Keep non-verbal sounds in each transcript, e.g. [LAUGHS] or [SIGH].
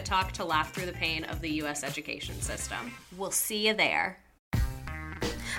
Talk to laugh through the pain of the U.S. education system. We'll see you there.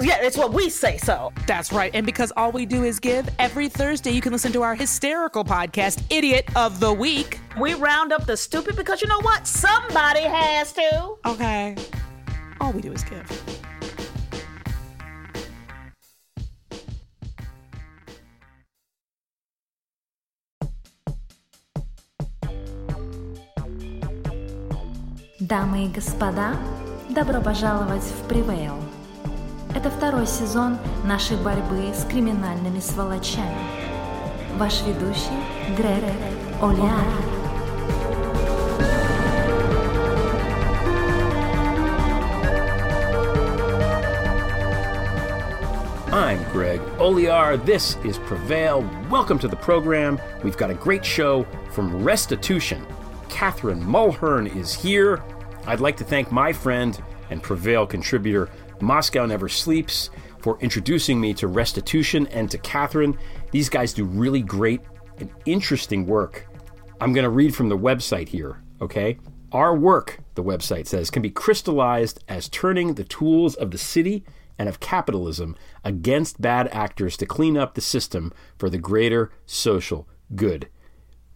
Yeah, it's what we say so. That's right. And because all we do is give, every Thursday you can listen to our hysterical podcast, Idiot of the Week. We round up the stupid because you know what? Somebody has to. Okay. All we do is give. Дамы и господа, добро пожаловать в Привейл. Это второй сезон нашей борьбы с криминальными сволочами. Ваш ведущий О'Лиар. I'm Greg Olear. This is Prevail. Welcome to the program. We've got a great show from Restitution. Katherine Mulhern is here. I'd like to thank my friend and Prevail contributor Moscow Never Sleeps, for introducing me to Restitution and to Katherine. These guys do really great and interesting work. I'm going to read from the website here, okay? Our work, the website says, can be crystallized as turning the tools of the city and of capitalism against bad actors to clean up the system for the greater social good.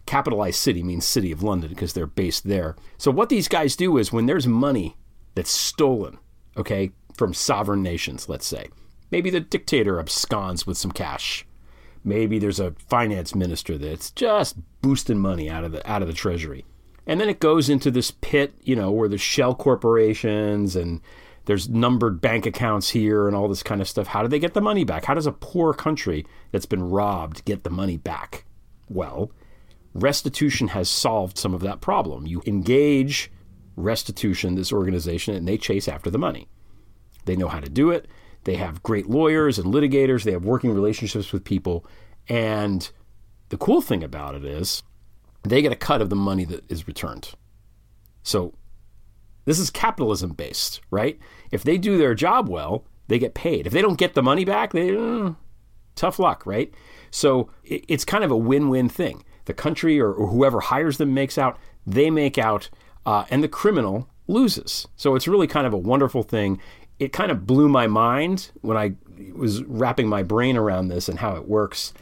Capitalized city means City of London because they're based there. So, what these guys do is when there's money that's stolen, okay, from sovereign nations, let's say, maybe the dictator absconds with some cash. Maybe there's a finance minister that's just boosting money out of the out of the treasury. And then it goes into this pit, you know, where there's shell corporations and there's numbered bank accounts here and all this kind of stuff. How do they get the money back? How does a poor country that's been robbed get the money back? Well, restitution has solved some of that problem. You engage restitution, this organization, and they chase after the money. They know how to do it. They have great lawyers and litigators. They have working relationships with people. And the cool thing about it is they get a cut of the money that is returned. So this is capitalism based, right? If they do their job well, they get paid. If they don't get the money back, they uh, tough luck, right? So it, it's kind of a win-win thing. The country or, or, whoever hires them makes out, they make out, uh, and the criminal loses. So it's really kind of a wonderful thing. It kind of blew my mind when I was wrapping my brain around this and how it works.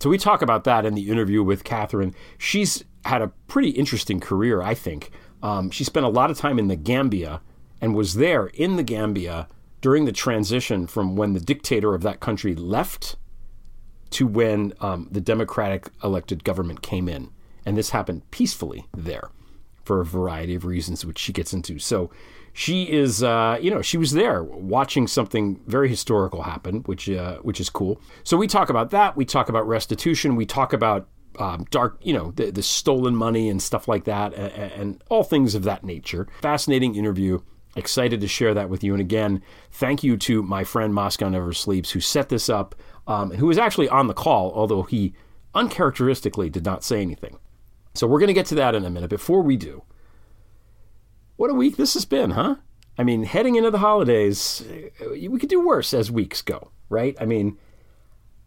So we talk about that in the interview with Katherine. She's had a pretty interesting career, I think. Um, she spent a lot of time in the Gambia and was there in the Gambia during the transition from when the dictator of that country left to when um, the democratic elected government came in. And this happened peacefully there for a variety of reasons, which she gets into. So she is, uh, you know, she was there watching something very historical happen, which uh, which is cool. So we talk about that. We talk about restitution. We talk about um, dark, you know, the, the, stolen money and stuff like that, and, and all things of that nature. Fascinating interview. Excited to share that with you. And again, thank you to my friend Moscow Never Sleeps who set this up um, who was actually on the call, although he uncharacteristically did not say anything. So we're going to get to that in a minute. Before we do, what a week this has been, huh? I mean, heading into the holidays, we could do worse as weeks go, right? I mean,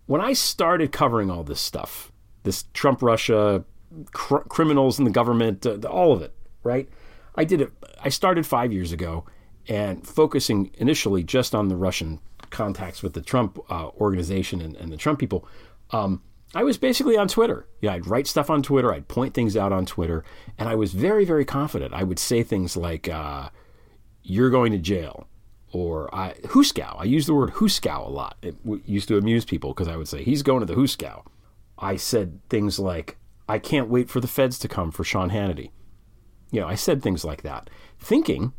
when I started covering all this stuff, this Trump Russia, cr- criminals in the government, uh, all of it, right? I did it, I started five years ago and focusing initially just on the Russian contacts with the Trump uh, organization and, and, the Trump people. Um, I was basically on Twitter. Yeah, I'd write stuff on Twitter, I'd point things out on Twitter, and I was very, very confident. I would say things like, uh, you're going to jail, or I, Huskow. I use the word Huskow a lot. It w- used to amuse people because I would say, he's going to the Huskow. I said things like, I can't wait for the feds to come for Sean Hannity. You know, I said things like that, thinking,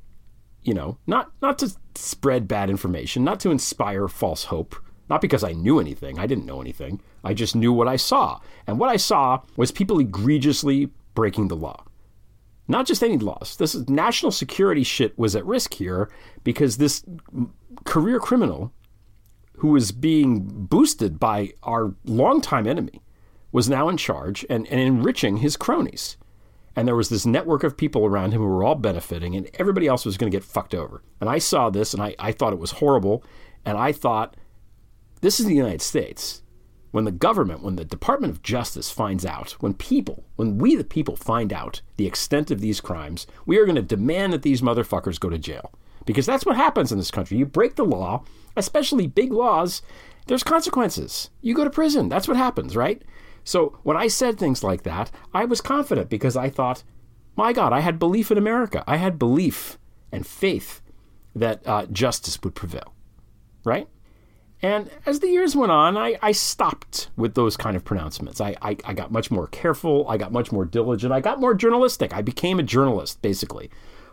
you know, not not to spread bad information, not to inspire false hope, not because I knew anything. I didn't know anything. I just knew what I saw. And what I saw was people egregiously breaking the law. Not just any laws. This is national security shit was at risk here because this career criminal who was being boosted by our longtime enemy was now in charge and, and enriching his cronies. And there was this network of people around him who were all benefiting, and everybody else was going to get fucked over. And I saw this, and I, I thought it was horrible. And I thought, this is the United States. When the government, when the Department of Justice finds out, when people, when we the people find out the extent of these crimes, we are going to demand that these motherfuckers go to jail. Because that's what happens in this country. You break the law, especially big laws, there's consequences. You go to prison. That's what happens, right? So when I said things like that, I was confident because I thought, my God, I had belief in America. I had belief and faith that uh, justice would prevail, right? And as the years went on, I, I stopped with those kind of pronouncements. I, I, I got much more careful. I got much more diligent. I got more journalistic. I became a journalist, basically,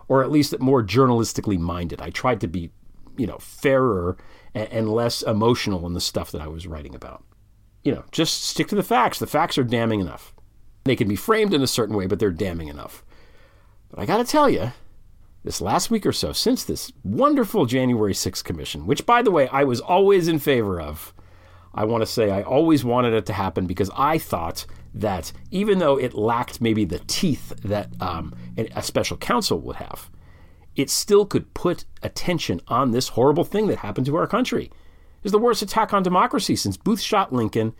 or at least more journalistically minded. I tried to be, you know, fairer and, and less emotional in the stuff that I was writing about you know, just stick to the facts. The facts are damning enough. They can be framed in a certain way, but they're damning enough. But I got to tell you, this last week or so, since this wonderful January 6th commission, which, by the way, I was always in favor of, I want to say I always wanted it to happen because I thought that even though it lacked maybe the teeth that um, a special counsel would have, it still could put attention on this horrible thing that happened to our country is the worst attack on democracy since Booth shot Lincoln.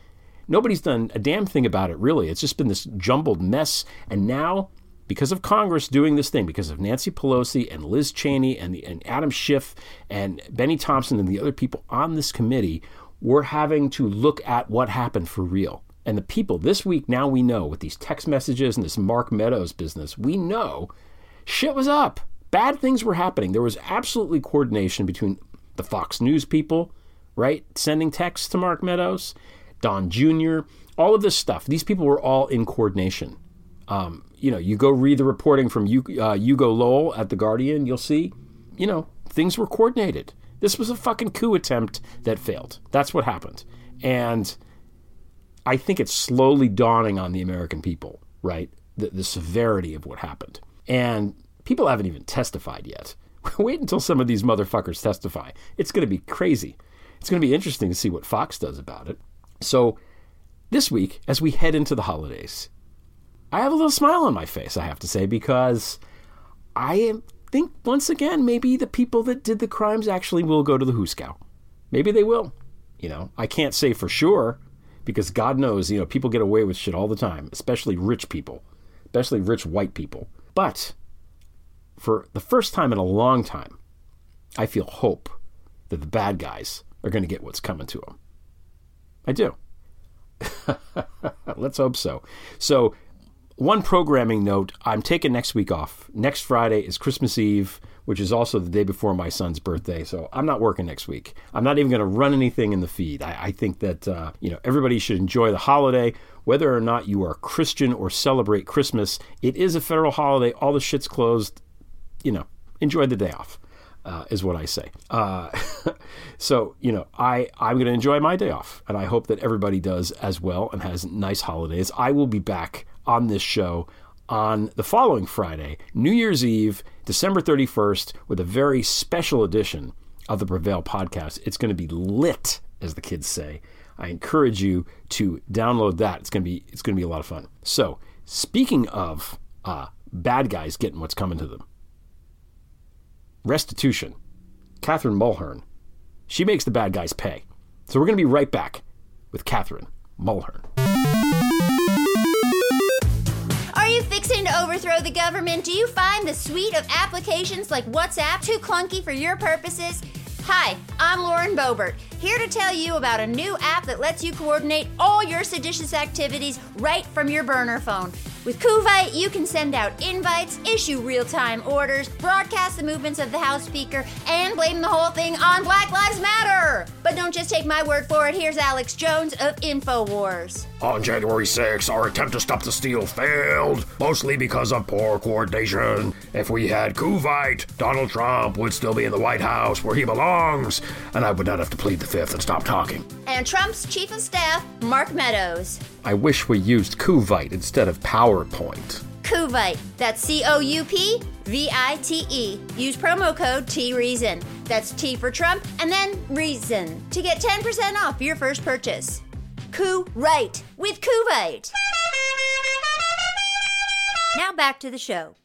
Nobody's done a damn thing about it, really. It's just been this jumbled mess. And now, because of Congress doing this thing, because of Nancy Pelosi and Liz Cheney and, the, and Adam Schiff and Benny Thompson and the other people on this committee, we're having to look at what happened for real. And the people this week, now we know with these text messages and this Mark Meadows business, we know shit was up. Bad things were happening. There was absolutely coordination between the Fox News people, right? Sending texts to Mark Meadows, Don Jr., all of this stuff. These people were all in coordination. Um, you know, you go read the reporting from uh, Hugo Lowell at The Guardian, you'll see, you know, things were coordinated. This was a fucking coup attempt that failed. That's what happened. And I think it's slowly dawning on the American people, right? The, the severity of what happened. And people haven't even testified yet. [LAUGHS] Wait until some of these motherfuckers testify. It's going to be crazy. It's going to be interesting to see what Fox does about it. So, this week, as we head into the holidays, I have a little smile on my face, I have to say, because I think once again, maybe the people that did the crimes actually will go to the Huskow. Maybe they will. You know, I can't say for sure because God knows, you know, people get away with shit all the time, especially rich people, especially rich white people. But for the first time in a long time, I feel hope that the bad guys are going to get what's coming to them. I do. [LAUGHS] Let's hope so. So, one programming note I'm taking next week off. Next Friday is Christmas Eve, which is also the day before my son's birthday. So, I'm not working next week. I'm not even going to run anything in the feed. I, I think that, uh, you know, everybody should enjoy the holiday. Whether or not you are Christian or celebrate Christmas, it is a federal holiday. All the shit's closed. You know, enjoy the day off uh, is what I say. Uh, [LAUGHS] so you know, I I'm going to enjoy my day off, and I hope that everybody does as well and has nice holidays. I will be back on this show on the following Friday, New Year's Eve, December 31st, with a very special edition of the Prevail podcast. It's going to be lit, as the kids say. I encourage you to download that. It's going to be it's going to be a lot of fun. So, speaking of uh, bad guys getting what's coming to them, restitution. Katherine Mulhern. She makes the bad guys pay. So we're going to be right back with Katherine Mulhern. Fixing to overthrow the government? Do you find the suite of applications like WhatsApp too clunky for your purposes? Hi, I'm Lauren Boebert, here to tell you about a new app that lets you coordinate all your seditious activities right from your burner phone. With Coupvite, you can send out invites, issue real time orders, broadcast the movements of the House Speaker, and blame the whole thing on Black Lives Matter. But don't just take my word for it. Here's Alex Jones of InfoWars. On January 6, our attempt to stop the steal failed, mostly because of poor coordination. If we had Coupvite, Donald Trump would still be in the White House where he belongs, and I would not have to plead the fifth and stop talking. And Trump's chief of staff, Mark Meadows. I wish we used Coupvite instead of PowerPoint. Coupvite. That's C O U P V I T E. Use promo code T Reason. That's T for Trump and then Reason to get 10% off your first purchase. Coup right with Coupvite. Now back to the show.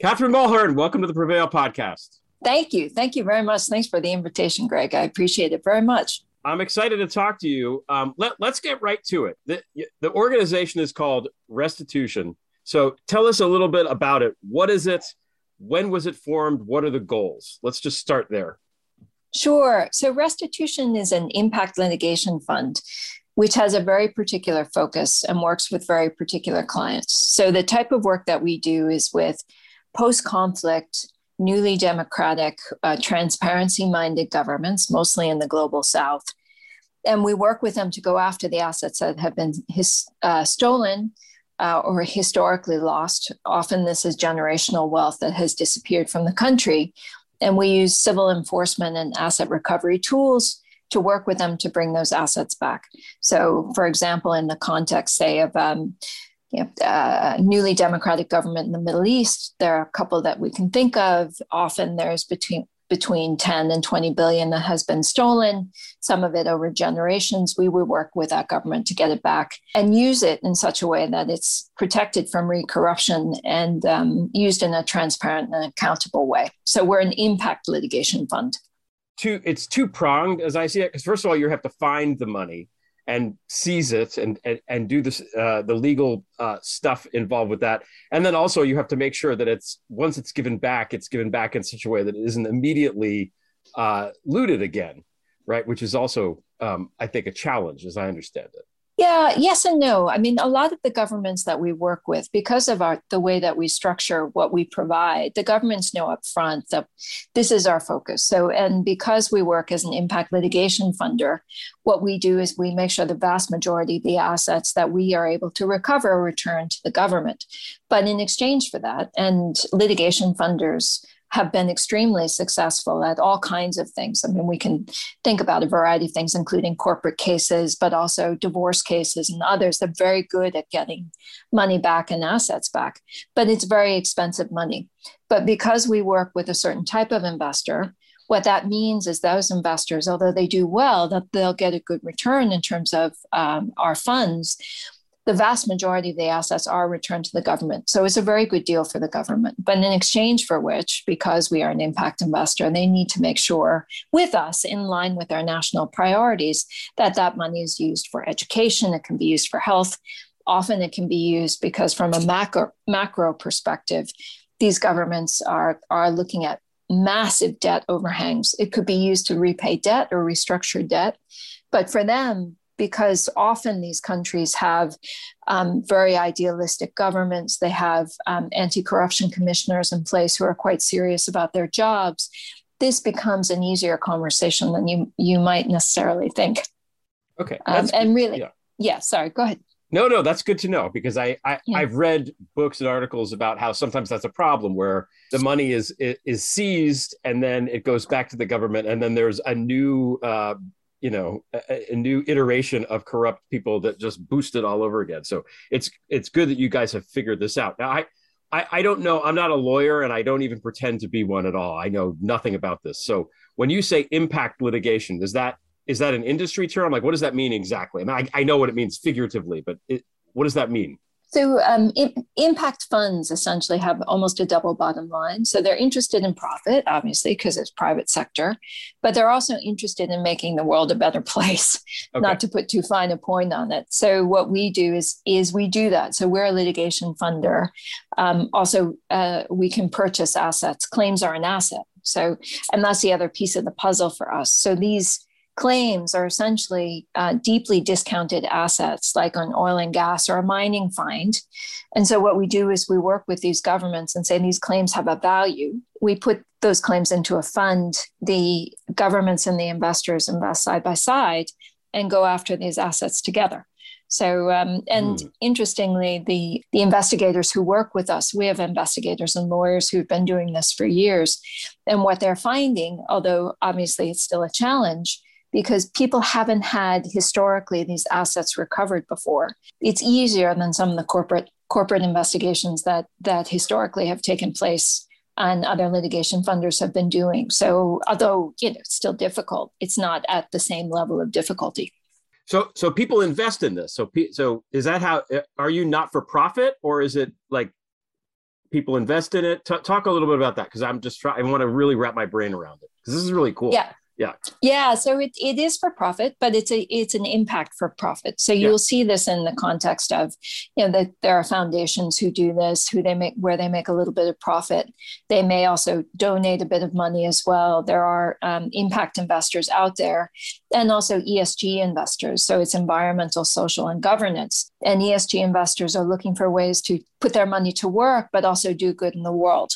Katherine Mulhern, welcome to the Prevail podcast. Thank you. Thank you very much. Thanks for the invitation, Greg. I appreciate it very much. I'm excited to talk to you. Um, let, let's get right to it. The, the organization is called Restitution. So tell us a little bit about it. What is it? When was it formed? What are the goals? Let's just start there. Sure. So, Restitution is an impact litigation fund, which has a very particular focus and works with very particular clients. So, the type of work that we do is with post conflict, newly democratic, uh, transparency minded governments, mostly in the global south. And we work with them to go after the assets that have been his, uh, stolen uh, or historically lost. Often, this is generational wealth that has disappeared from the country. And we use civil enforcement and asset recovery tools to work with them to bring those assets back. So, for example, in the context, say, of um, you know, uh, newly democratic government in the Middle East, there are a couple that we can think of. Often there's between between 10 and 20 billion that has been stolen, some of it over generations. We would work with that government to get it back and use it in such a way that it's protected from re corruption and um, used in a transparent and accountable way. So we're an impact litigation fund. Two, it's two pronged as I see it, because first of all, you have to find the money and seize it and and, and do this uh, the legal uh, stuff involved with that. And then also you have to make sure that it's once it's given back it's given back in such a way that it isn't immediately uh, looted again right? Which is also um, i think a challenge as i understand it yeah, yes and no. I mean, a lot of the governments that we work with, because of our the way that we structure what we provide, the governments know up front that this is our focus. So, and because we work as an impact litigation funder, what we do is we make sure the vast majority of the assets that we are able to recover return to the government. But in exchange for that, and litigation funders have been extremely successful at all kinds of things. I mean, we can think about a variety of things, including corporate cases, but also divorce cases and others. They're very good at getting money back and assets back, but it's very expensive money. But because we work with a certain type of investor, what that means is those investors, although they do well, that they'll get a good return in terms of um, our funds the vast majority of the assets are returned to the government. So it's a very good deal for the government. But in exchange for which, because we are an impact investor, they need to make sure with us, in line with our national priorities, that that money is used for education, it can be used for health. Often it can be used because, from a macro, macro perspective, these governments are, are looking at massive debt overhangs. It could be used to repay debt or restructure debt. But for them, because often these countries have um, very idealistic governments. They have um, anti corruption commissioners in place who are quite serious about their jobs. This becomes an easier conversation than you, you might necessarily think. Okay. Um, and really, yeah. yeah, sorry, go ahead. No, no, that's good to know because I, I yeah. I've read books and articles about how sometimes that's a problem where the money is is seized and then it goes back to the government and then there's a new uh, you know a, a, new iteration of corrupt people that just boosted all over again. So it's it's good that you guys have figured this out. Now I, I i don't know. I'm not a lawyer and i don't even pretend to be one at all. I know nothing about this. So when you say impact litigation is that is that an industry term? Like what does that mean exactly? I, mean, I, I know what it means figuratively but it, what does that mean so, um, impact funds essentially have almost a double bottom line. So, they're interested in profit, obviously, because it's private sector, but they're also interested in making the world a better [LAUGHS] place. Okay. Not to put too fine a point on it. So, what we do is is we do that. So, we're a litigation funder. Um, also, uh, we can purchase assets. Claims are an asset. So, and that's the other piece of the puzzle for us. So, these claims are essentially uh, deeply discounted assets like an oil and gas or a mining find. And so what we do is we work with these governments and say these claims have a value. We put those claims into a fund. The governments and the investors invest side by side and go after these assets together. So, um, and mm. interestingly, the the investigators who work with us, we have investigators and lawyers who've been doing this for years, and what they're finding, although obviously it's still a challenge, because people haven't had historically these assets recovered before. It's easier than some of the corporate corporate investigations that that historically have taken place and other litigation funders have been doing. So although you know it's still difficult, it's not at the same level of difficulty. So so people invest in this. So so is that how eh, are you not for profit or is it like people invest in it? T- talk a little bit about that because I'm just trying. I want to really wrap my brain around it because this is really cool. Yeah yeah. Yeah so it, it is for profit but it's a it's an impact for profit. So you'll yeah. see this in the context of you know that there are foundations who do this who they make where they make a little bit of profit. They may also donate a bit of money as well. There are um, impact investors out there and also esg investors. So it's environmental social and governance. And esg investors are looking for ways to put their money to work but also do good in the world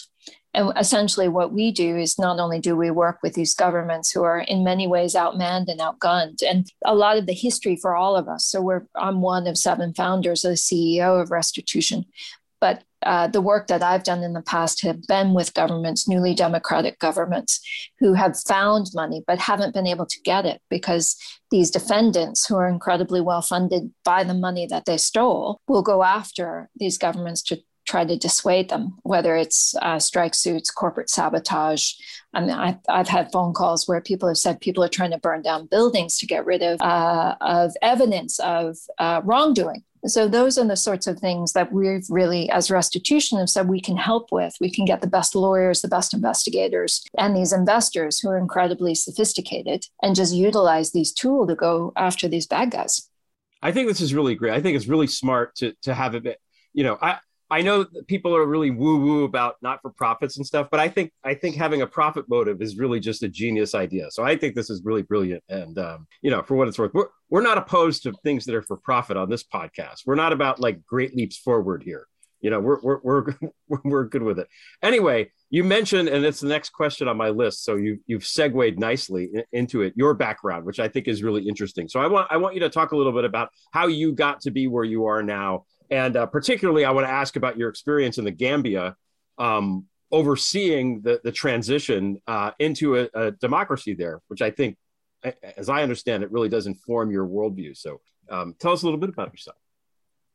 essentially, what we do is not only do we work with these governments who are in many ways outmanned and outgunned, and a lot of the history for all of us. So we're I'm one of seven founders, the CEO of Restitution, but uh, the work that I've done in the past have been with governments, newly democratic governments, who have found money but haven't been able to get it because these defendants, who are incredibly well funded by the money that they stole, will go after these governments to try to dissuade them, whether it's uh, strike suits, corporate sabotage. I mean, I've, I've, had phone calls where people have said people are trying to burn down buildings to get rid of, uh, of evidence of uh, wrongdoing. So those are the sorts of things that we've really, as restitution, have said we can help with. We can get the best lawyers, the best investigators, and these investors who are incredibly sophisticated, and just utilize these tools to go after these bad guys. I think this is really great. I think it's really smart to to have it. You know, I I know people are really woo woo about not for profits and stuff, but I think I think having a profit motive is really just a genius idea. So I think this is really brilliant, and um, you know, for what it's worth, we're we're not opposed to things that are for profit on this podcast. We're not about like great leaps forward here. You know, we're we're we're [LAUGHS] we're good with it. Anyway, you mentioned, and it's the next question on my list. So you you've segued nicely into it. Your background, which I think is really interesting. So I want I want you to talk a little bit about how you got to be where you are now and uh, particularly, I want to ask about your experience in the Gambia, um, overseeing the the transition uh, into a, a, democracy there, which I think, as I understand it, really does inform your worldview. So, um, tell us a little bit about yourself.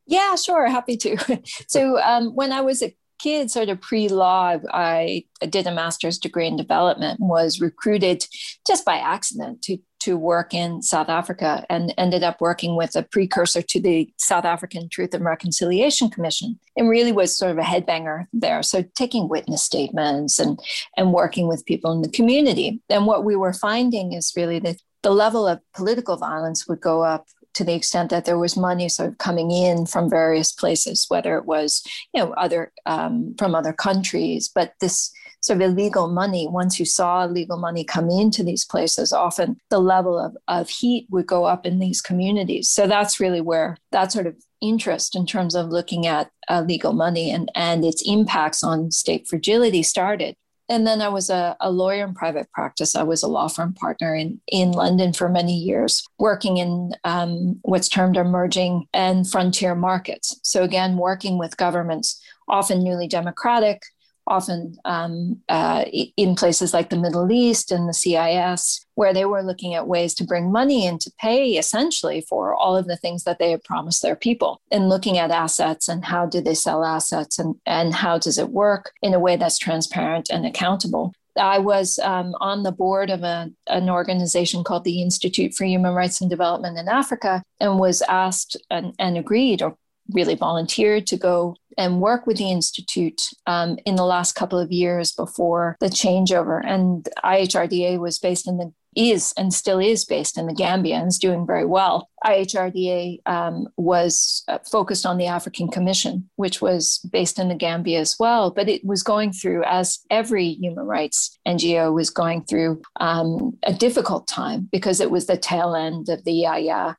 Yeah, sure, happy to. [LAUGHS] so, um, when I was a kid, sort of pre-law, I did a master's degree in development. Was recruited just by accident to to work in South Africa and ended up working with a precursor to the South African Truth and Reconciliation Commission and really was sort of a headbanger there. So taking witness statements and, and working with people in the community. And what we were finding is really that the level of political violence would go up to the extent that there was money sort of coming in from various places, whether it was, you know, other um, from other countries, but this sort of illegal money, once you saw illegal money come into these places, often the level of, of heat would go up in these communities. So that's really where that sort of interest in terms of looking at uh, legal money and, and its impacts on state fragility started. And then I was a, a, lawyer in private practice. I was a law firm partner in, in London for many years, working in um, what's termed emerging and frontier markets. So, again, working with governments, often newly democratic, often um, uh, in places like the Middle East and the CIS, where they were looking at ways to bring money in to pay essentially for all of the things that they had promised their people, and looking at assets and how do they sell assets and, and how does it work in a way that's transparent and accountable. I was um, on the board of a, an organization called the Institute for Human Rights and Development in Africa and was asked and, and agreed or really volunteered to go and work with the institute um, in the last couple of years before the changeover. And IHRDA was based in the is and still is based in the Gambia and is doing very well. IHRDA um, was uh, focused on the African Commission, which was based in the Gambia as well, but it was going through, as every human rights NGO was going through, um, a difficult time because it was the tail end of the Yahya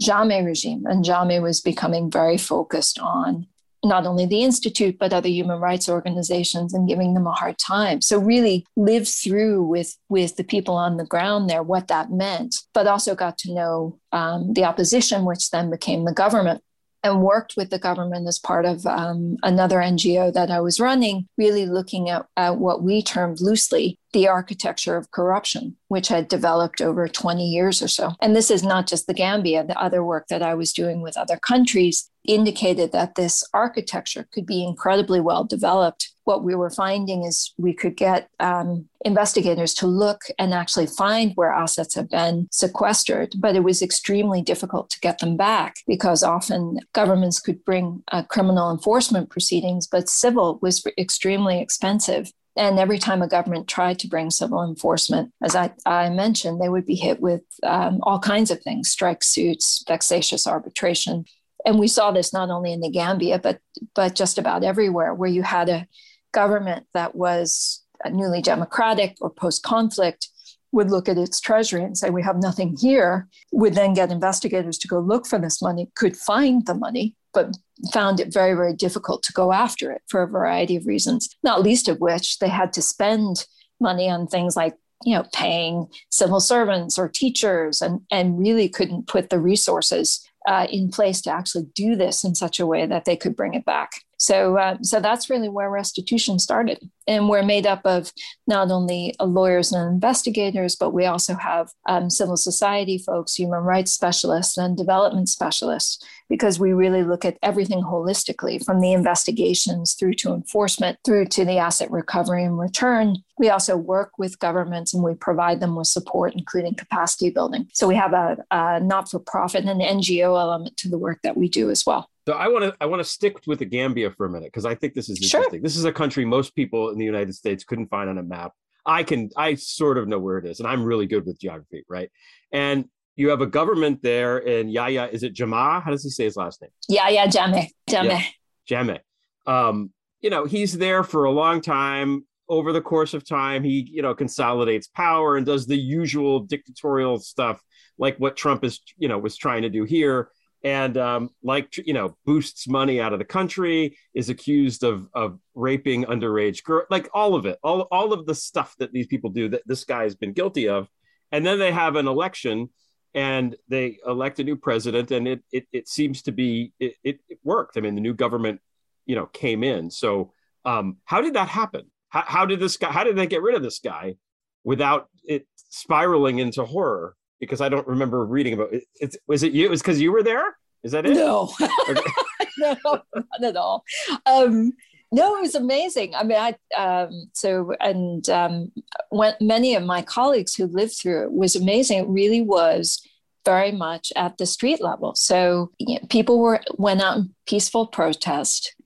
Jammeh regime, and Jammeh was becoming very focused on not only the institute but other human rights organizations and giving them a hard time. So really lived through with with the people on the ground there what that meant but also got to know um, the opposition which then became the government and worked with the government as part of um, another NGO that I was running, really looking at, at, what we termed loosely the architecture of corruption, which had developed over 20 years or so. And this is not just the Gambia, the other work that I was doing with other countries indicated that this architecture could be incredibly well developed. What we were finding is we could get um, investigators to look and actually find where assets have been sequestered, but it was extremely difficult to get them back because often governments could bring uh, criminal enforcement proceedings, but civil was extremely expensive. And every time a government tried to bring civil enforcement, as I, I mentioned, they would be hit with um, all kinds of things strike suits, vexatious arbitration. And we saw this not only in the Gambia, but but just about everywhere where you had a government that was newly democratic or post-conflict would look at its treasury and say we have nothing here. Would then get investigators to go look for this money could find the money but found it very very difficult to go after it for a variety of reasons not least of which they had to spend money on things like you know paying civil servants or teachers and and really couldn't put the resources uh, in place to actually do this in such a way that they could bring it back. So, uh, so that's really where restitution started, and we're made up of not only lawyers and investigators, but we also have um, civil society folks, human rights specialists, and development specialists, because we really look at everything holistically, from the investigations through to enforcement, through to the asset recovery and return. We also work with governments and we provide them with support, including capacity building. So we have a, a not-for-profit and an NGO element to the work that we do as well. So I want to I want to stick with the Gambia for a minute because I think this is interesting. Sure. This is a country most people in the United States couldn't find on a map. I can I sort of know where it is, and I'm really good with geography, right? And you have a government there and Yahya. Is it Jammeh? How does he say his last name? Yahya Jammeh. Jammeh. Yeah, Jammeh. Um, you know, he's there for a long time. Over the course of time, he you know consolidates power and does the usual dictatorial stuff, like what Trump is you know was trying to do here and um, like you know boosts money out of the country is accused of of raping underage girl like all of it all, all of the stuff that these people do that this guy has been guilty of. And then they have an election and they elect a new president and it it, it seems to be it, it, it worked. I mean the new government you know came in. So um, how did that happen? How, how did this guy how did they get rid of this guy without it spiraling into horror because I don't remember reading about it. It's, was it you? It was because you were there? Is that it? No, [LAUGHS] [LAUGHS] no, not at all. Um, no, it was amazing. I mean, I um, so and um, when many of my colleagues who lived through it was amazing. It really was very much at the street level. So you know, people were went out in peaceful protest.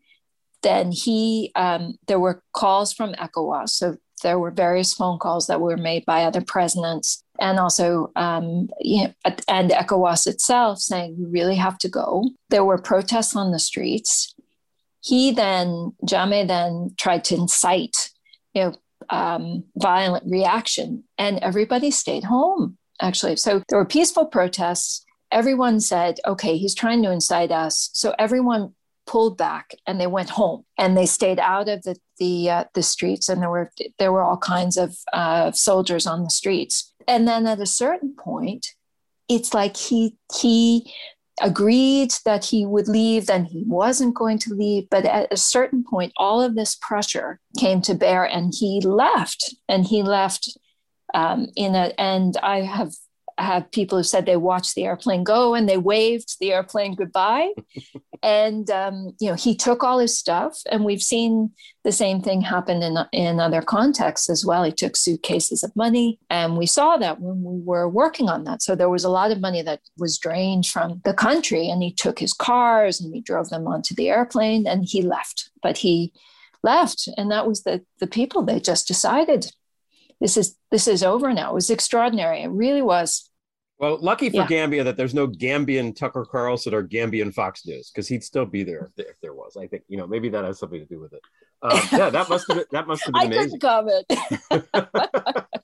Then he, um, there were calls from ECOWAS. So there were various phone calls that were made by other presidents and also um, you know, and ECOWAS itself saying we really have to go. There were protests on the streets. He then Jammeh then tried to incite you know um, violent reaction, and everybody stayed home. Actually, so there were peaceful protests. Everyone said, "Okay, he's trying to incite us." So everyone pulled back and they went home and they stayed out of the the uh, the streets and there were there were all kinds of uh, soldiers on the streets and then at a certain point it's like he he agreed that he would leave then he wasn't going to leave but at a certain point all of this pressure came to bear and he left and he left um, in a and i have have people who said they watched the airplane go and they waved the airplane goodbye. [LAUGHS] and um, you know, he took all his stuff, and we've seen the same thing happen in in other contexts as well. He took suitcases of money, and we saw that when we were working on that. So there was a lot of money that was drained from the country, and he took his cars and he drove them onto the airplane, and he left. But he left, and that was the the people. They just decided this is this is over now. It was extraordinary. It really was. Well, lucky for Yeah. Gambia that there's no Gambian Tucker Carlson or Gambian Fox News because he'd still be there if, there if there was. I think you know maybe that has something to do with it. Um, [LAUGHS] yeah, that must have been, that must have been I amazing. couldn't comment. [LAUGHS] [LAUGHS]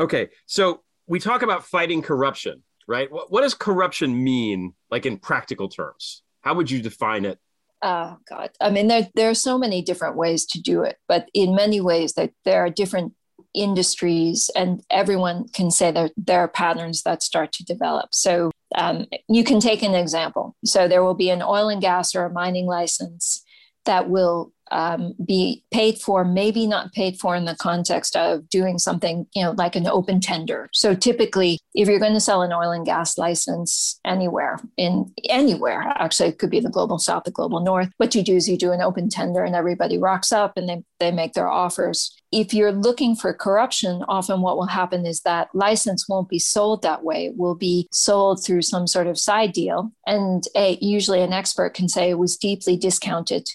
Okay, so we talk about fighting corruption, right? What, what does corruption mean, like in practical terms? How would you define it? Oh God! I mean, there there are so many different ways to do it, but in many ways, that there are different industries, and everyone can say that there are patterns that start to develop. So um, you can take an example. So there will be an oil and gas or a mining license that will um, be paid for, maybe not paid for in the context of doing something, you know, like an open tender. So typically, if you're going to sell an oil and gas license anywhere in anywhere, actually, it could be the global south, the global north. What you do is you do an open tender, and everybody rocks up and they they make their offers. If you're looking for corruption, often what will happen is that license won't be sold that way. It will be sold through some sort of side deal, and a, usually an expert can say it was deeply discounted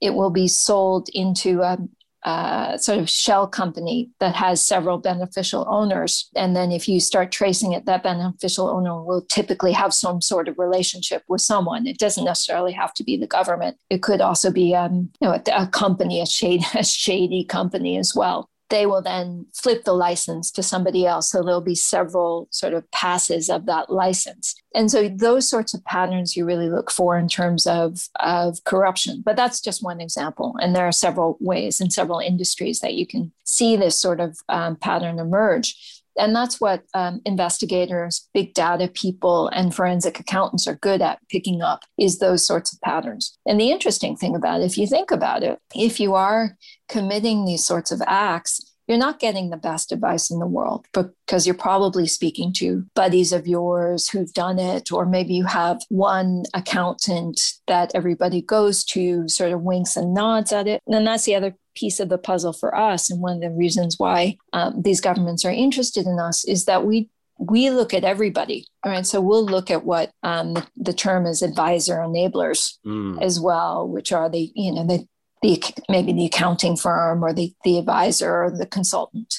it will be sold into a, a sort of shell company that has several beneficial owners. And then if you start tracing it, that beneficial owner will typically have some sort of relationship with someone. It doesn't necessarily have to be the government. It could also be um, you know, a, a company, a shady, [LAUGHS] a shady company as well they will then flip the license to somebody else. So there'll be several sort of passes of that license. And so those sorts of patterns you really look for in terms of, of corruption. But that's just one example. And there are several ways in several industries that you can see this sort of um, pattern emerge. And that's what um, investigators, big data people, and forensic accountants are good at picking up is those sorts of patterns. And the interesting thing about it, if you think about it, if you are committing these sorts of acts, you're not getting the best advice in the world because you're probably speaking to buddies of yours who've done it, or maybe you have one accountant that everybody goes to, sort of winks and nods at it. And that's the other piece of the puzzle for us. And one of the reasons why um, these governments are interested in us is that we we look at everybody. All right. So we'll look at what um, the, the term is advisor enablers Mm. as well, which are the, you know, the, the maybe the accounting firm or the, the advisor or the consultant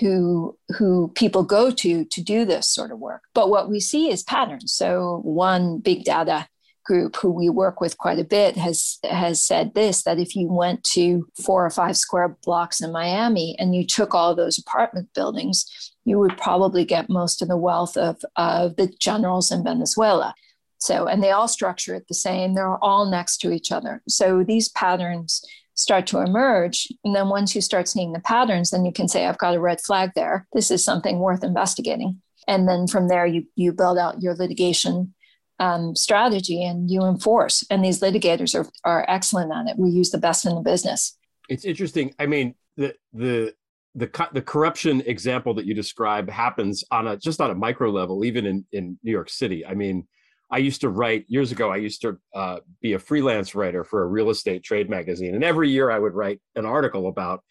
who who people go to to do this sort of work. But what we see is patterns. So one big data group who we work with quite a bit has has said this that if you went to four or five square blocks in Miami and you took all those apartment buildings, you would probably get most of the wealth of, of the generals in Venezuela. So, and they all structure it the same. They're all next to each other. So these patterns start to emerge. And then once you start seeing the patterns, then you can say, I've got a red flag there. This is something worth investigating. And then from there, you, you build out your litigation um, strategy and you enforce. And these litigators are, are excellent at it. We use the best in the business. It's interesting. I mean, the the the the corruption example that you describe happens on a just on a micro level, even in in New York City. I mean, I used to write years ago. I used to uh, be a freelance writer for a real estate trade magazine, and every year I would write an article about,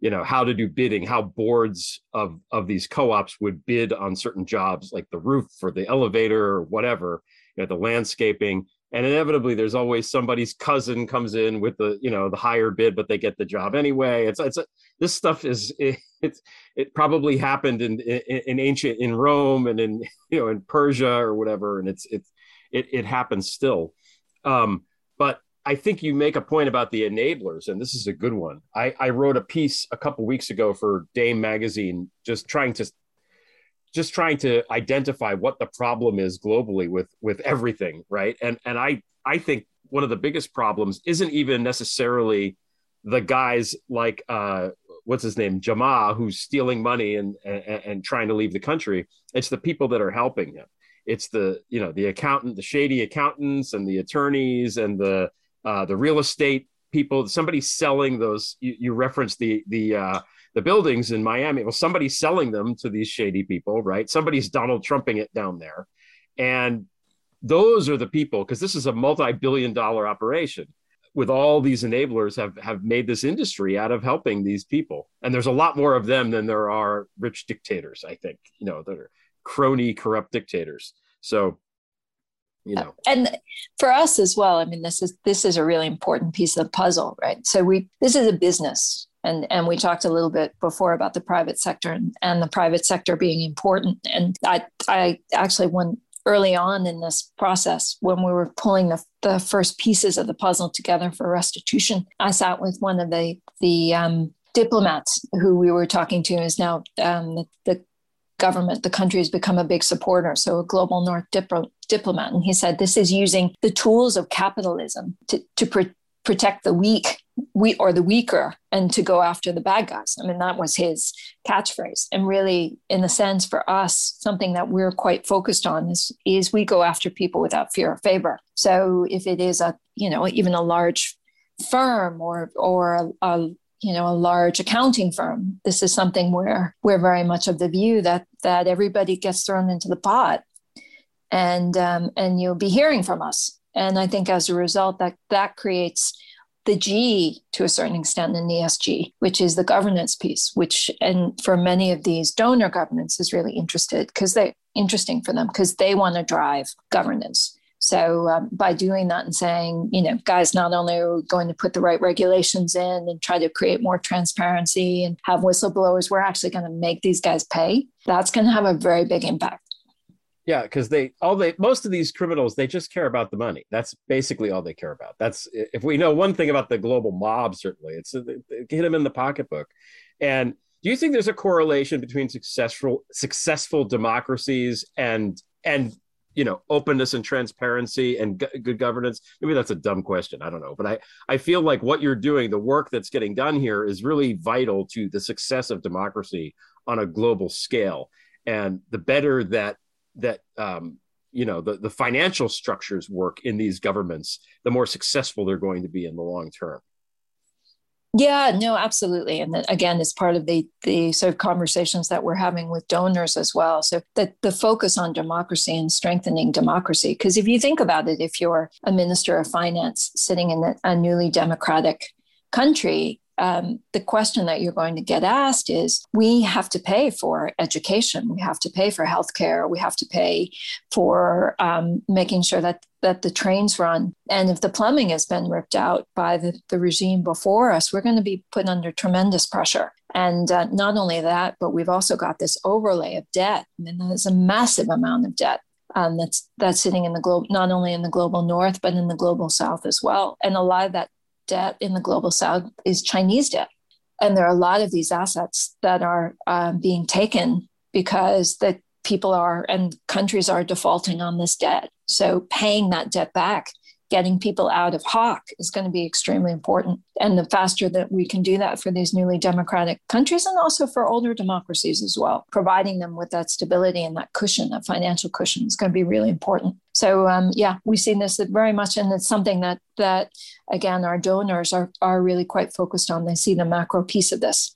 you know, how to do bidding, how boards of of these co-ops would bid on certain jobs, like the roof or the elevator or whatever, you know, the landscaping. And inevitably, there's always somebody's cousin comes in with the, you know, the higher bid, but they get the job anyway. It's it's this stuff is [LAUGHS] it, it's it probably happened in, in in ancient in Rome and in [LAUGHS] you know in Persia or whatever, and it's it's it it happens still. Um, but I think you make a point about the enablers, and this is a good one. I, I wrote a piece a couple weeks ago for Dame Magazine, just trying to just trying to identify what the problem is globally with with everything, right? And and I I think one of the biggest problems isn't even necessarily the guys like uh, what's his name Jammeh who's stealing money and, and and trying to leave the country. It's the people that are helping him. It's the you know the accountant, the shady accountants, and the attorneys, and the uh, the real estate people. Somebody selling those. You, you referenced the the uh, the buildings in Miami. Well, somebody's selling them to these shady people, right? Somebody's Donald Trumping it down there, and those are the people because this is a multi-billion dollar operation with all these enablers have have made this industry out of helping these people. And there's a lot more of them than there are rich dictators i think you know that are crony corrupt dictators. So you know. Uh, and for us as well i mean this is this is a really important piece of the puzzle right? So we this is a business And, and we talked a little bit before about the private sector and, and the private sector being important. And I, I actually, when early on in this process, when we were pulling the, the first pieces of the puzzle together for restitution, I sat with one of the, the um, diplomats who we were talking to is now um, the, the, government, the country has become a big supporter. So a global North diplo- diplomat. And he said this is using the tools of capitalism to, to pr- protect the weak we or the weaker and to go after the bad guys. I mean, that was his catchphrase. And really, in a sense, for us, something that we're quite focused on is is we go after people without fear or favor. So if it is a, you know, even a large firm or or a, a you know a large accounting firm this is something where we're very much of the view that that everybody gets thrown into the pot and um, and you'll be hearing from us and i think as a result that that creates the G to a certain extent in ESG, which is the governance piece, which and for many of these donor governments is really interested because they interesting for them because they want to drive governance. So um, by doing that and saying, you know, guys, not only are we going to put the right regulations in and try to create more transparency and have whistleblowers, we're actually going to make these guys pay. That's going to have a very big impact. Yeah, because they all they most of these criminals they just care about the money. That's basically all they care about. That's if we know one thing about the global mob, certainly it's hit them in the pocketbook. And do you think there's a correlation between successful successful democracies and and you know openness and transparency and good governance? Maybe that's a dumb question. I don't know, but I I feel like what you're doing, the work that's getting done here, is really vital to the success of democracy on a global scale. And the better that that um, you know the, the financial structures work in these governments the more successful they're going to be in the long term. Yeah no absolutely. And again it's part of the the sort of conversations that we're having with donors as well. So that the focus on democracy and strengthening democracy because if you think about it if you're a minister of finance sitting in a, a newly democratic country um, the question that you're going to get asked is we have to pay for education. We have to pay for healthcare. We have to pay for um, making sure that that the trains run. And if the plumbing has been ripped out by the, the regime before us we're going to be put under tremendous pressure. And uh, not only that but we've also got this overlay of debt. I mean there's a massive amount of debt um, that's that's sitting in the globe, not only in the global north but in the global south as well. And a lot of that debt in the global south is Chinese debt. And there are a lot of these assets that are um, being taken because the people are and countries are defaulting on this debt. So paying that debt back getting people out of hawk is going to be extremely important. And the faster that we can do that for these newly democratic countries and also for older democracies as well, providing them with that stability and that cushion, that financial cushion is going to be really important. So um, yeah, we've seen this very much, and it's something that that again our donors are are really quite focused on. They see the macro piece of this.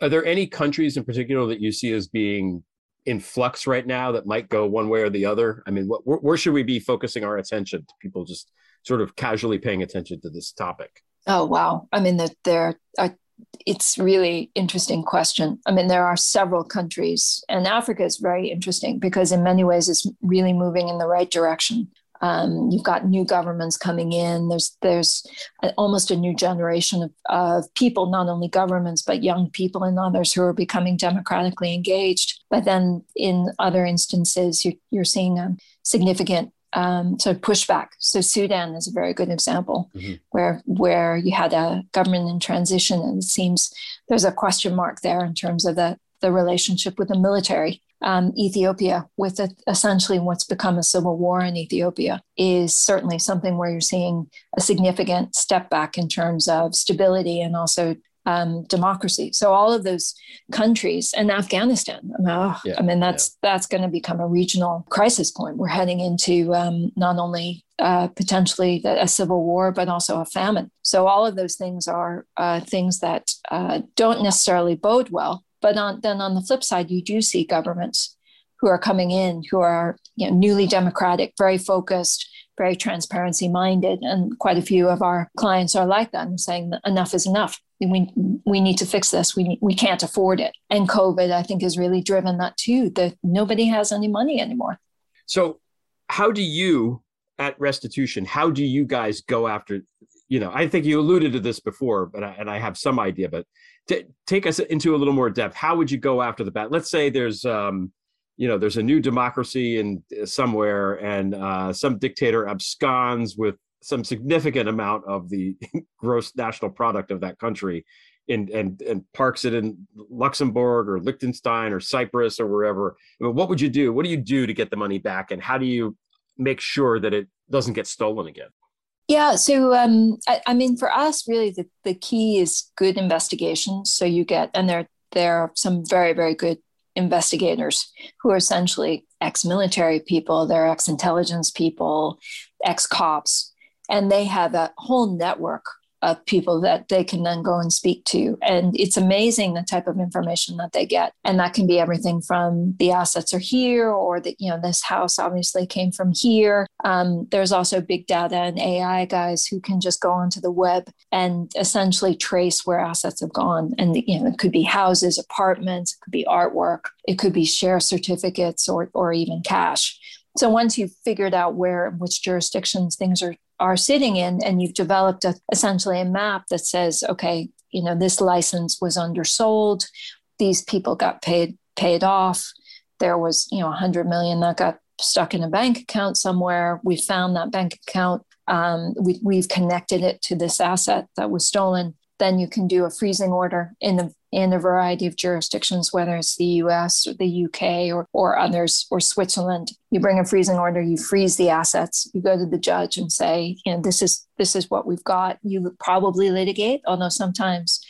Are there any countries in particular that you see as being in flux right now that might go one way or the other? I mean, what, where, should we be focusing our attention to people just sort of casually paying attention to this topic? Oh, wow. I mean, that there are, it's really interesting question. I mean, there are several countries, and Africa is very interesting because in many ways it's really moving in the right direction. Um, you've got new governments coming in. There's there's a, almost a new generation of, of people, not only governments but young people and others who are becoming democratically engaged. But then in other instances, you, you're seeing a significant um, sort of pushback. So Sudan is a very good example, mm-hmm. where where you had a government in transition, and it seems there's a question mark there in terms of the the relationship with the military um, Ethiopia, with a, essentially what's become a civil war in Ethiopia, is certainly something where you're seeing a significant step back in terms of stability and also um, democracy. So all of those countries and Afghanistan, oh, yeah, I mean that's yeah. that's going to become a regional crisis point. We're heading into um, not only uh, potentially a civil war, but also a famine. So all of those things are uh, things that uh, don't necessarily bode well but on, then on the flip side, you do see governments who are coming in who are you know, newly democratic, very focused, very transparency minded. And quite a few of our clients are like that and saying that enough is enough. We, we need to fix this. We, we can't afford it. And COVID, I think, has really driven that too, that nobody has any money anymore. So, how do you at restitution, how do you guys go after you know, I think you alluded to this before, but I, and I have some idea, but t- take us into a little more depth. How would you go after the bat? Let's say there's, um, you know, there's a new democracy in somewhere, and uh, some dictator absconds with some significant amount of the [LAUGHS] gross national product of that country, and and and parks it in Luxembourg or Liechtenstein or Cyprus or wherever. I mean, what would you do? What do you do to get the money back, and how do you make sure that it doesn't get stolen again? Yeah, so um, I, I, mean, for us, really, the, the key is good investigations. So you get, and there there are some very very good investigators who are essentially ex-military people, they're ex-intelligence people, ex-cops, and they have a whole network of people that they can then go and speak to. And it's amazing the type of information that they get. And that can be everything from the assets are here or that, you know, this house obviously came from here. Um, there's also big data and AI guys who can just go onto the web and essentially trace where assets have gone. And, you know, it could be houses, apartments, it could be artwork, it could be share certificates or, or even cash. So once you've figured out where, which jurisdictions things are are sitting in, and you've developed a, essentially a map that says, okay, you know, this license was undersold, these people got paid paid off, there was you know 100 million that got stuck in a bank account somewhere. We found that bank account. Um, we, we've connected it to this asset that was stolen then you can do a freezing order in a, in a variety of jurisdictions, whether it's the US or the UK or, or others or Switzerland. You bring a freezing order, you freeze the assets, you go to the judge and say, you know, this is this is what we've got. You probably litigate, although sometimes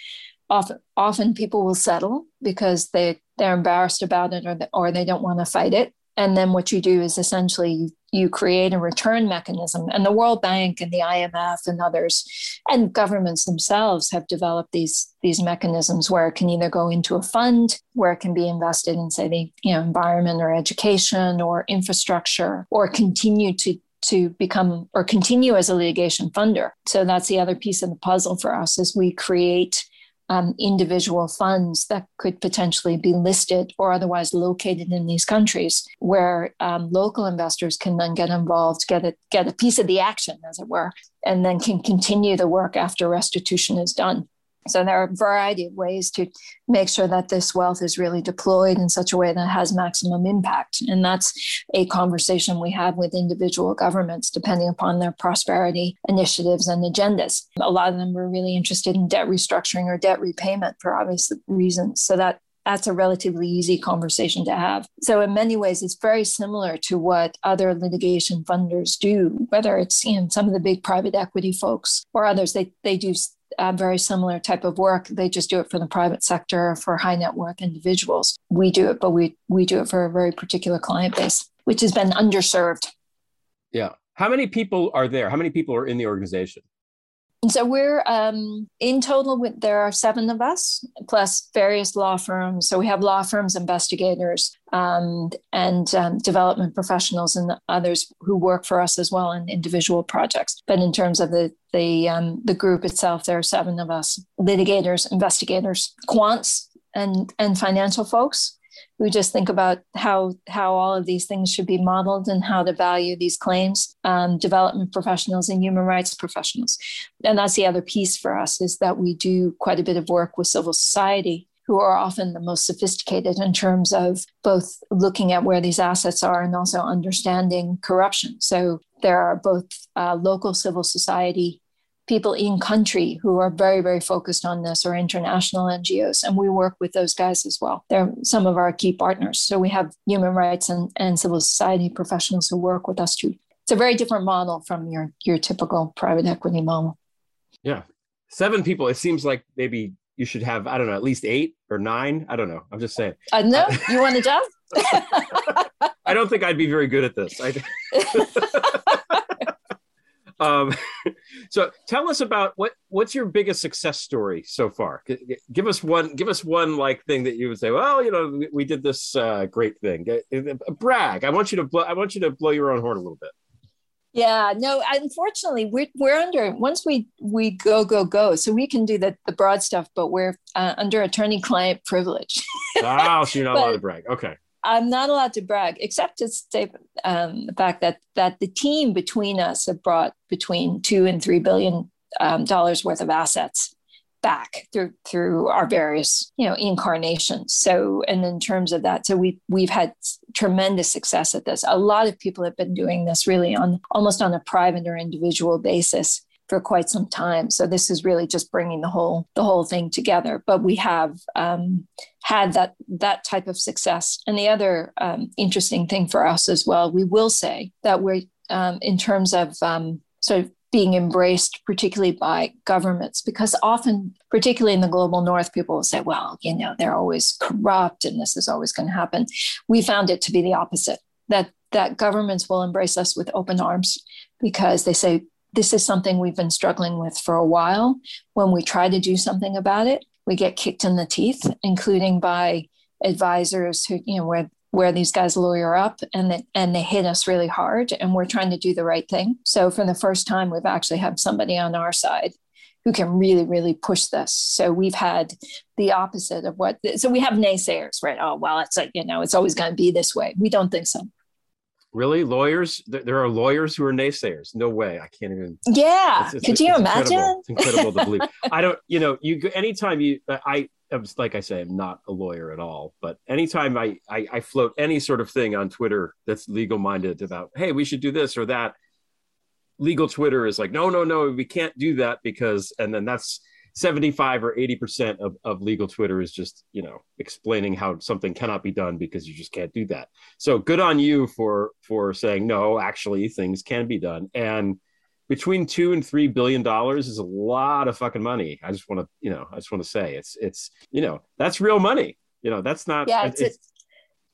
often often people will settle because they they're embarrassed about it or, the, or they don't want to fight it and then what you do is essentially you create a return mechanism. And the world bank and the imf and others and governments themselves have developed these these mechanisms where it can either go into a fund where it can be invested in say the you know environment or education or infrastructure or continue to to become or continue as a litigation funder. So that's the other piece of the puzzle for us is we create um, individual funds that could potentially be listed or otherwise located in these countries, where um, local investors can then get involved, get a get a piece of the action, as it were, and then can continue the work after restitution is done. So there are a variety of ways to make sure that this wealth is really deployed in such a way that has maximum impact. And that's a conversation we have with individual governments, depending upon their prosperity initiatives and agendas. A lot of them are really interested in debt restructuring or debt repayment for obvious reasons. So that that's a relatively easy conversation to have. So in many ways, it's very similar to what other litigation funders do, whether it's know, some of the big private equity folks or others. They they do a very similar type of work. They just do it for the private sector for high net worth individuals. We do it, but we we do it for a very particular client base, which has been underserved. Yeah. How many people are there? How many people are in the organization? So we're um, in total. There are seven of us, plus various law firms. So we have law firms, investigators, um, and um, development professionals, and others who work for us as well in individual projects. But in terms of the the um, the group itself, there are seven of us: litigators, investigators, quants, and and financial folks we just think about how how all of these things should be modeled and how to value these claims um, development professionals and human rights professionals. And that's the other piece for us is that we do quite a bit of work with civil society who are often the most sophisticated in terms of both looking at where these assets are and also understanding corruption. So there are both uh, local civil society people in country who are very, very focused on this or international NGOs. And we work with those guys as well. They're some of our key partners. So we have human rights and, and civil society professionals who work with us too. It's a very different model from your, your typical private equity model. Yeah. Seven people. It seems like maybe you should have, I don't know, at least eight or nine. I don't know. I'm just saying. Uh, no, you want a job? I don't think I'd be very good at this. I... [LAUGHS] [LAUGHS] Um, [LAUGHS] so tell us about what what's your biggest success story so far? Give us one. Give us one like thing that you would say. Well, you know, we did this uh, great thing. Brag. I want you to blow. I want you to blow your own horn a little bit. Yeah, no, unfortunately, we're, we're under, once we, we go, go, go, so we can do the, the broad stuff, but we're uh, under attorney client privilege. oh, so you're not but, allowed to [LAUGHS] brag. Okay. I'm not allowed to brag, except to state um, the fact that that the team between us have brought between two and three billion um, dollars worth of assets back through through our various you know incarnations. So and in terms of that so we we've had tremendous success at this. A lot of people have been doing this really on almost on a private or individual basis for quite some time. So this is really just bringing the whole the whole thing together. But we have um, had that that type of success. And the other um, interesting thing for us as well we will say that we're um, in terms of um, sort of being embraced, particularly by governments, because often, particularly in the global north, people will say, well, you know, they're always corrupt and this is always going to happen. We found it to be the opposite, that, that governments will embrace us with open arms because they say, this is something we've been struggling with for a while. When we try to do something about it, we get kicked in the teeth, including by advisors who, you know, where where these guys lawyer up and they, and they hit us really hard and we're trying to do the right thing. So for the first time, we've actually had somebody on our side who can really, really push this. So we've had the opposite of what, so we have naysayers, right? Oh, well, it's like, you know, it's always going to be this way. We don't think so. Really? Lawyers? There are lawyers who are naysayers. No way. I can't even. Yeah. It's, it's, Could you imagine? Incredible. It's incredible to believe. [LAUGHS] I don't, you know, you, anytime you, uh, I, like I say, I'm not a lawyer at all, but anytime I, I, I float any sort of thing on Twitter that's legal minded about, hey, we should do this or that, legal Twitter is like, no, no, no, we can't do that because, and then that's 75 or 80% of, of legal Twitter is just, you know, explaining how something cannot be done because you just can't do that. So good on you for, for saying, no, actually things can be done. And, between two and three billion dollars is a lot of fucking money. I just want to, you know, I just want to say it's it's you know that's real money. You know, that's not. Yeah, it's, it's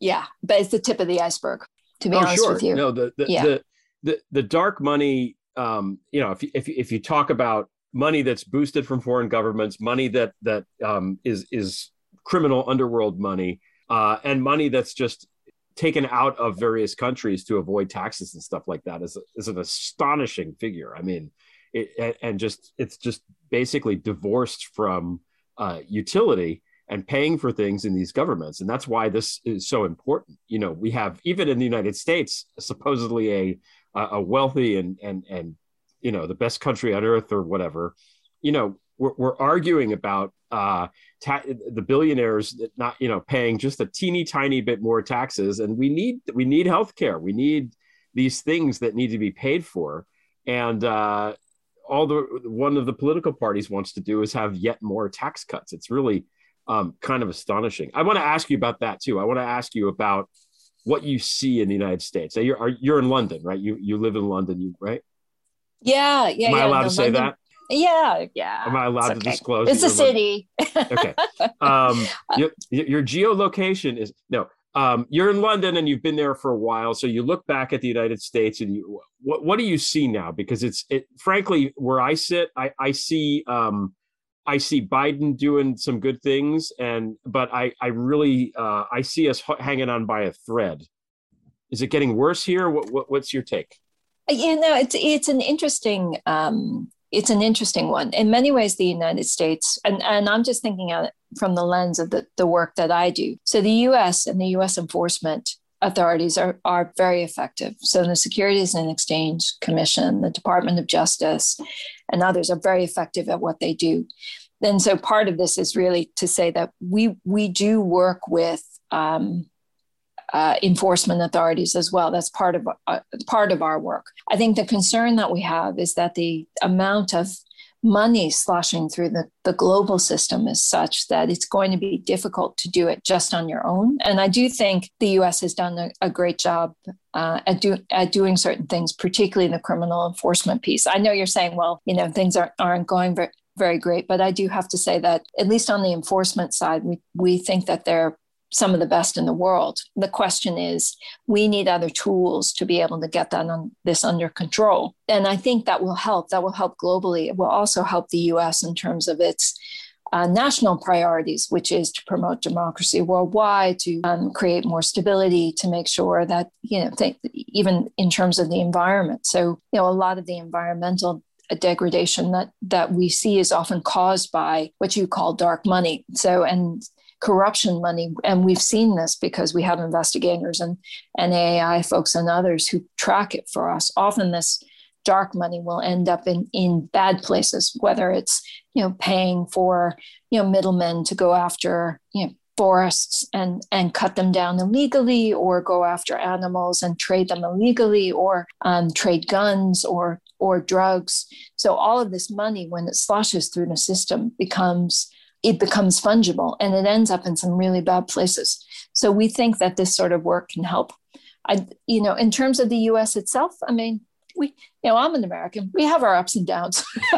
yeah, but it's the tip of the iceberg. To be oh, honest sure. with you, no, the the, yeah. the the the dark money. Um, you know, if if if you talk about money that's boosted from foreign governments, money that that um, is is criminal underworld money, uh, and money that's just taken out of various countries to avoid taxes and stuff like that is, is an astonishing figure. I mean, it, and just it's just basically divorced from uh, utility and paying for things in these governments, and that's why this is so important. You know, we have even in the United States supposedly a a wealthy and and and you know the best country on earth or whatever. You know, we're, we're arguing about uh, ta- the billionaires not you know paying just a teeny tiny bit more taxes, and we need we need health care We need these things that need to be paid for, and uh, all the one of the political parties wants to do is have yet more tax cuts. It's really um, kind of astonishing. I want to ask you about that too. I want to ask you about what you see in the United States. Now you're you're in London, right? You you live in London, you right? Yeah, yeah. Am I yeah, allowed to say London, that? Yeah, yeah. Am I allowed okay. to disclose? It's a city. okay. [LAUGHS] Um, your, your geolocation is no. Um, you're in London and you've been there for a while, so you look back at the United States and you, what what do you see now? Because it's it, frankly where I sit, I I see um, I see Biden doing some good things, and but I I really uh, I see us hanging on by a thread. Is it getting worse here? What, what what's your take? You know, it's it's an interesting um, it's an interesting one. In many ways, the United States, and, and I'm just thinking of it from the lens of the, the work that I do. So the US and the US enforcement authorities are, are very effective. So the Securities and Exchange Commission, the Department of Justice, and others are very effective at what they do. And so part of this is really to say that we we do work with um, uh, enforcement authorities as well. That's part of uh, part of our work. I think the concern that we have is that the amount of money sloshing through the, the global system is such that it's going to be difficult to do it just on your own. And I do think the US has done a, a great job uh, at, do, at doing certain things, particularly in the criminal enforcement piece. I know you're saying, well, you know, things aren't, aren't going very, very great, but I do have to say that at least on the enforcement side, we, we think that they're some of the best in the world. The question is, we need other tools to be able to get that on this under control. And I think that will help. That will help globally. It will also help the US in terms of its uh, national priorities, which is to promote democracy worldwide, to um, create more stability, to make sure that, you know, th- even in terms of the environment. So, you know, a lot of the environmental degradation that that we see is often caused by what you call dark money so and corruption money. And we've seen this because we have investigators and, and AI folks and others who track it for us. Often this dark money will end up in in bad places whether it's you know paying for you know middlemen to go after you know forests and and cut them down illegally or go after animals and trade them illegally or um, trade guns or or drugs so all of this money when it sloshes through the system becomes it becomes fungible and it ends up in some really bad places so we think that this sort of work can help I, you know, in terms of the U.S. itself, I mean, we, you know, I'm an American. We have our ups and downs. [LAUGHS]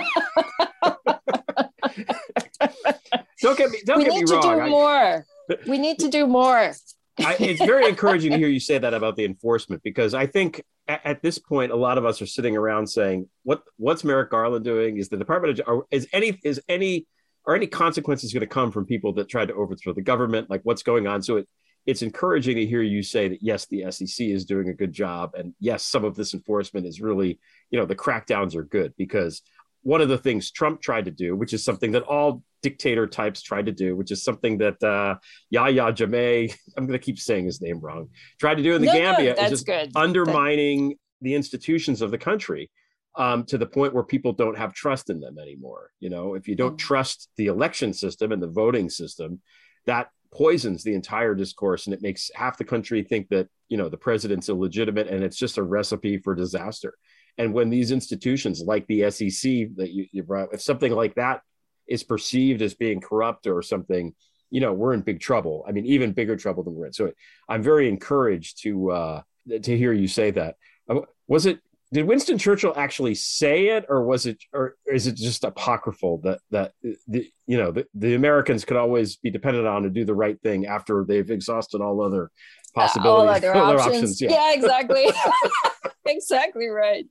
don't get me. Don't we get need me to wrong. do I- more. we need to do more. I, it's very encouraging to hear you say that about the enforcement because I think at, at, this point a lot of us are sitting around saying, "What what's Merrick Garland doing? Is the Department of is any is any are any consequences going to come from people that tried to overthrow the government? Like what's going on?" So it it's encouraging to hear you say that yes, the SEC is doing a good job, and yes, some of this enforcement is really, you know, the crackdowns are good because one of the things Trump tried to do, which is something that all dictator types tried to do, which is something that uh, Yahya Jammeh, [LAUGHS] I'm going to keep saying his name wrong, tried to do in the No, no, Gambia, that's is just good. undermining the institutions of the country um, to the point where people don't have trust in them anymore. You know, if you don't trust the election system and the voting system, that poisons the entire discourse and it makes half the country think that you know the president's illegitimate and it's just a recipe for disaster. And when these institutions like the sec that you, you brought if something like that is perceived as being corrupt or something you know we're in big trouble. I mean even bigger trouble than we're in. So i'm very encouraged to uh to hear you say that. Uh, was it did Winston Churchill actually say it, or was it, or is it just apocryphal that that the you know the, the Americans could always be dependent on to do the right thing after they've exhausted all other possibilities, all other other options. yeah. yeah, exactly. [LAUGHS] [LAUGHS] exactly right.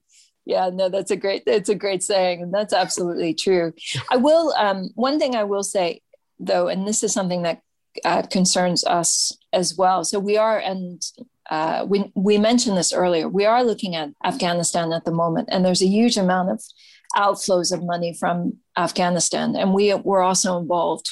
Yeah, no, that's a great it's a great saying, and that's absolutely true. I will um, one thing I will say though, and this is something that uh, concerns us as well. So we are, and uh, we we mentioned this earlier. We are looking at Afghanistan at the moment, and there's a huge amount of outflows of money from Afghanistan, and we we're also involved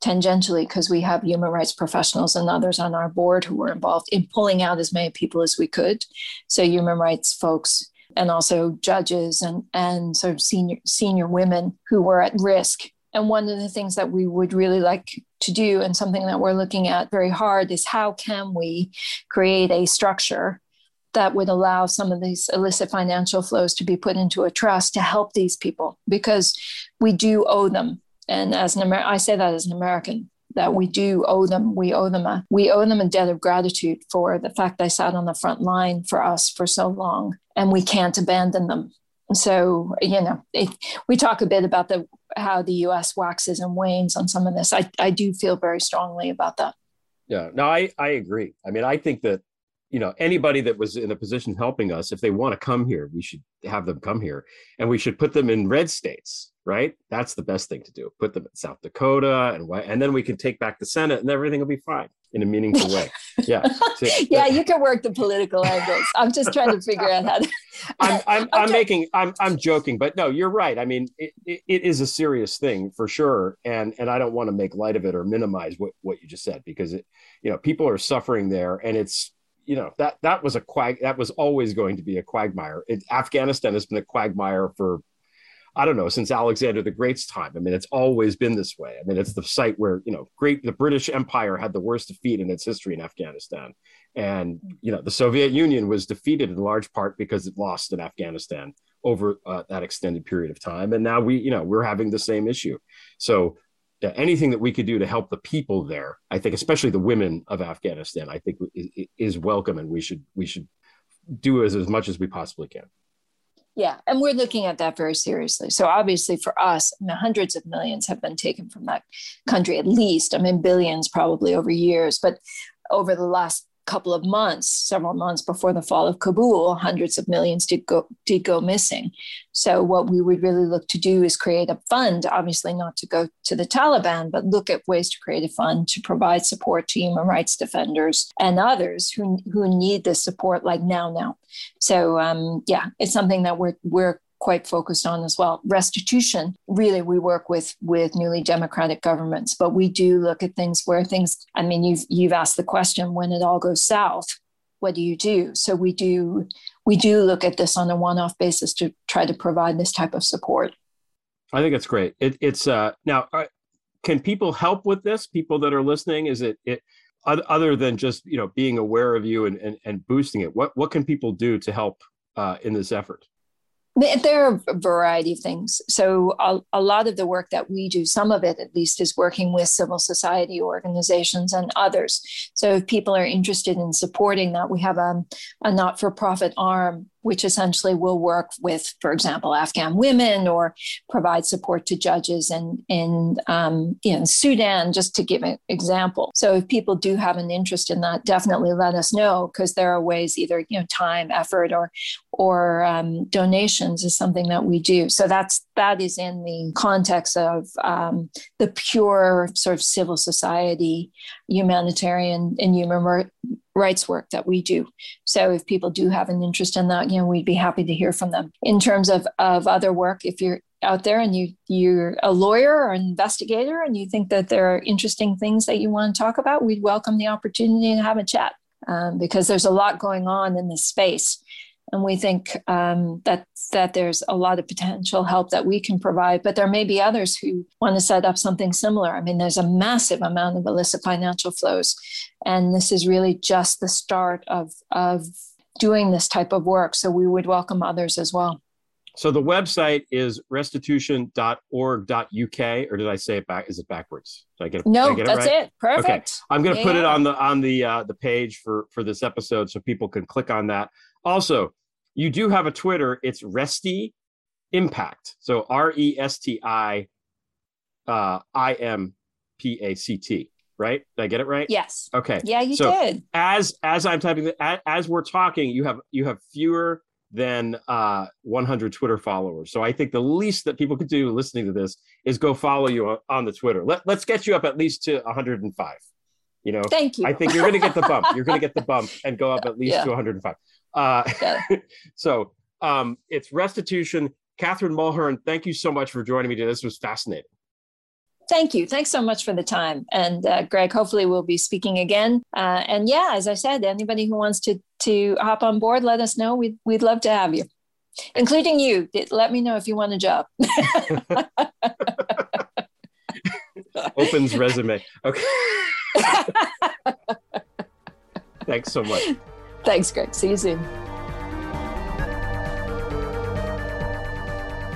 tangentially because we have human rights professionals and others on our board who were involved in pulling out as many people as we could. So human rights folks and also judges and and sort of senior senior women who were at risk. And one of the things that we would really like to do and something that we're looking at very hard is how can we create a structure that would allow some of these illicit financial flows to be put into a trust to help these people? Because we do owe them. And as an Amer- I say that as an American that we do owe them we owe them a we owe them a debt of gratitude for the fact they sat on the front line for us for so long and we can't abandon them so you know it, we talk a bit about the how the us waxes and wanes on some of this I, I do feel very strongly about that Yeah, no, I I agree. I mean, I think that you know anybody that was in a position helping us, if they want to come here, we should have them come here, and we should put them in red states, right? That's the best thing to do. Put them in South Dakota, and and then we can take back the Senate, and everything will be fine in a meaningful way. Yeah, [LAUGHS] So- yeah you can work the political angles i'm just trying to [LAUGHS] figure out how to I'm I'm, [LAUGHS] I'm making I'm I'm joking, but no, you're right. I mean, it, it, it is a serious thing for sure, and and I don't want to make light of it or minimize what what you just said because it, you know, people are suffering there, and it's you know that that was a quag that was always going to be a quagmire. It, Afghanistan has been a quagmire for I don't know since Alexander the Great's time. I mean, it's always been this way. I mean, it's the site where you know great the British Empire had the worst defeat in its history in Afghanistan, and you know the Soviet Union was defeated in large part because it lost in Afghanistan over uh, that extended period of time, and now we you know we're having the same issue. So yeah, anything that we could do to help the people there, I think, especially the women of Afghanistan, I think is, is welcome, and we should we should do as, as much as we possibly can. Yeah, and we're looking at that very seriously. So obviously, for us, I mean, hundreds of millions have been taken from that country, at least. I mean, billions probably over years, but over the last couple of months, several months before the fall of Kabul, hundreds of millions did go did go missing. So what we would really look to do is create a fund, obviously not to go to the Taliban, but look at ways to create a fund to provide support to human rights defenders and others who who need this support like now now. So um, yeah, it's something that we're we're quite focused on as well. Restitution, really, we work with with newly democratic governments, but we do look at things where things. I mean, you've you've asked the question when it all goes south, what do you do? So we do we do look at this on a one-off basis to try to provide this type of support. I think it's great. It, it's uh, now. Uh, can people help with this? People that are listening, is it it other than just you know being aware of you and and, and boosting it? What what can people do to help uh, in this effort? There are a variety of things. So, a, a, lot of the work that we do, some of it at least, is working with civil society organizations and others. So, if people are interested in supporting that, we have a, a not for profit arm which essentially will work with, for example, Afghan women or provide support to judges in in um, in Sudan, just to give an example. So if people do have an interest in that, definitely let us know because there are ways, either you know, time, effort, or or um, donations is something that we do. So that's that is in the context of um, the pure sort of civil society, humanitarian and human rights work that we do. So if people do have an interest in that, you know, we'd be happy to hear from them. In terms of, of other work, if you're out there and you you're a lawyer or an investigator and you think that there are interesting things that you want to talk about, we'd welcome the opportunity to have a chat um, because there's a lot going on in this space and we think um, that that there's a lot of potential help that we can provide. But there may be others who want to set up something similar. I mean, there's a massive amount of illicit financial flows, and this is really just the start of of doing this type of work. So we would welcome others as well. So the website is restitution.org.uk, or did I say it back? Is it backwards? Did I get it? No, get it that's right? it. Perfect. Okay. I'm going to yeah. put it on the on the uh, the page for for this episode, so people can click on that. Also, you do have a Twitter. It's Resti Impact. So R E S T I uh, I M P A C T. Right? Did I get it right? Yes. Okay. Yeah, you so did. As as I'm typing, as, as we're talking, you have you have fewer than uh, 100 Twitter followers. So I think the least that people could do listening to this is go follow you on, on the Twitter. Let, let's get you up at least to 105. You know, thank you. I think you're going to get the bump. [LAUGHS] You're going to get the bump and go up at least yeah. to 105. Uh, [LAUGHS] so um, it's restitution. Katherine Mulhern, thank you so much for joining me today. This was fascinating. Thank you. Thanks so much for the time. And uh, Greg, hopefully we'll be speaking again. Uh, and yeah, as I said, anybody who wants to to hop on board, let us know. We'd, we'd love to have you, including you. Let me know if you want a job. [LAUGHS] Opens resume. Okay. [LAUGHS] Thanks so much. Thanks, Greg. See you soon.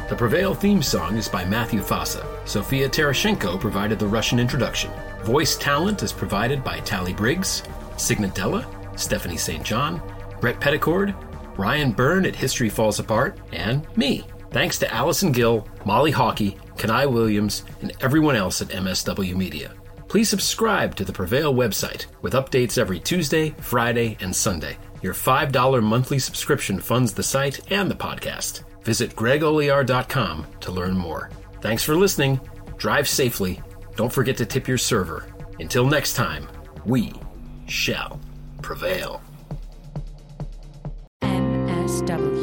The Prevail theme song is by Matthew Fossa. Sofia Terashenko provided the Russian introduction. Voice talent is provided by Tally Briggs, Signadella, Stephanie St. John, Brett Petticord, Ryan Byrne at History Falls Apart, and me. Thanks to Allison Gill, Molly Hawkey, Kenai Williams, and everyone else at MSW Media. Please subscribe to the Prevail website with updates every Tuesday, Friday, and Sunday. Your $5 monthly subscription funds the site and the podcast. Visit gregolear.com to learn more. Thanks for listening. Drive safely. Don't forget to tip your server. Until next time, we shall prevail. MSW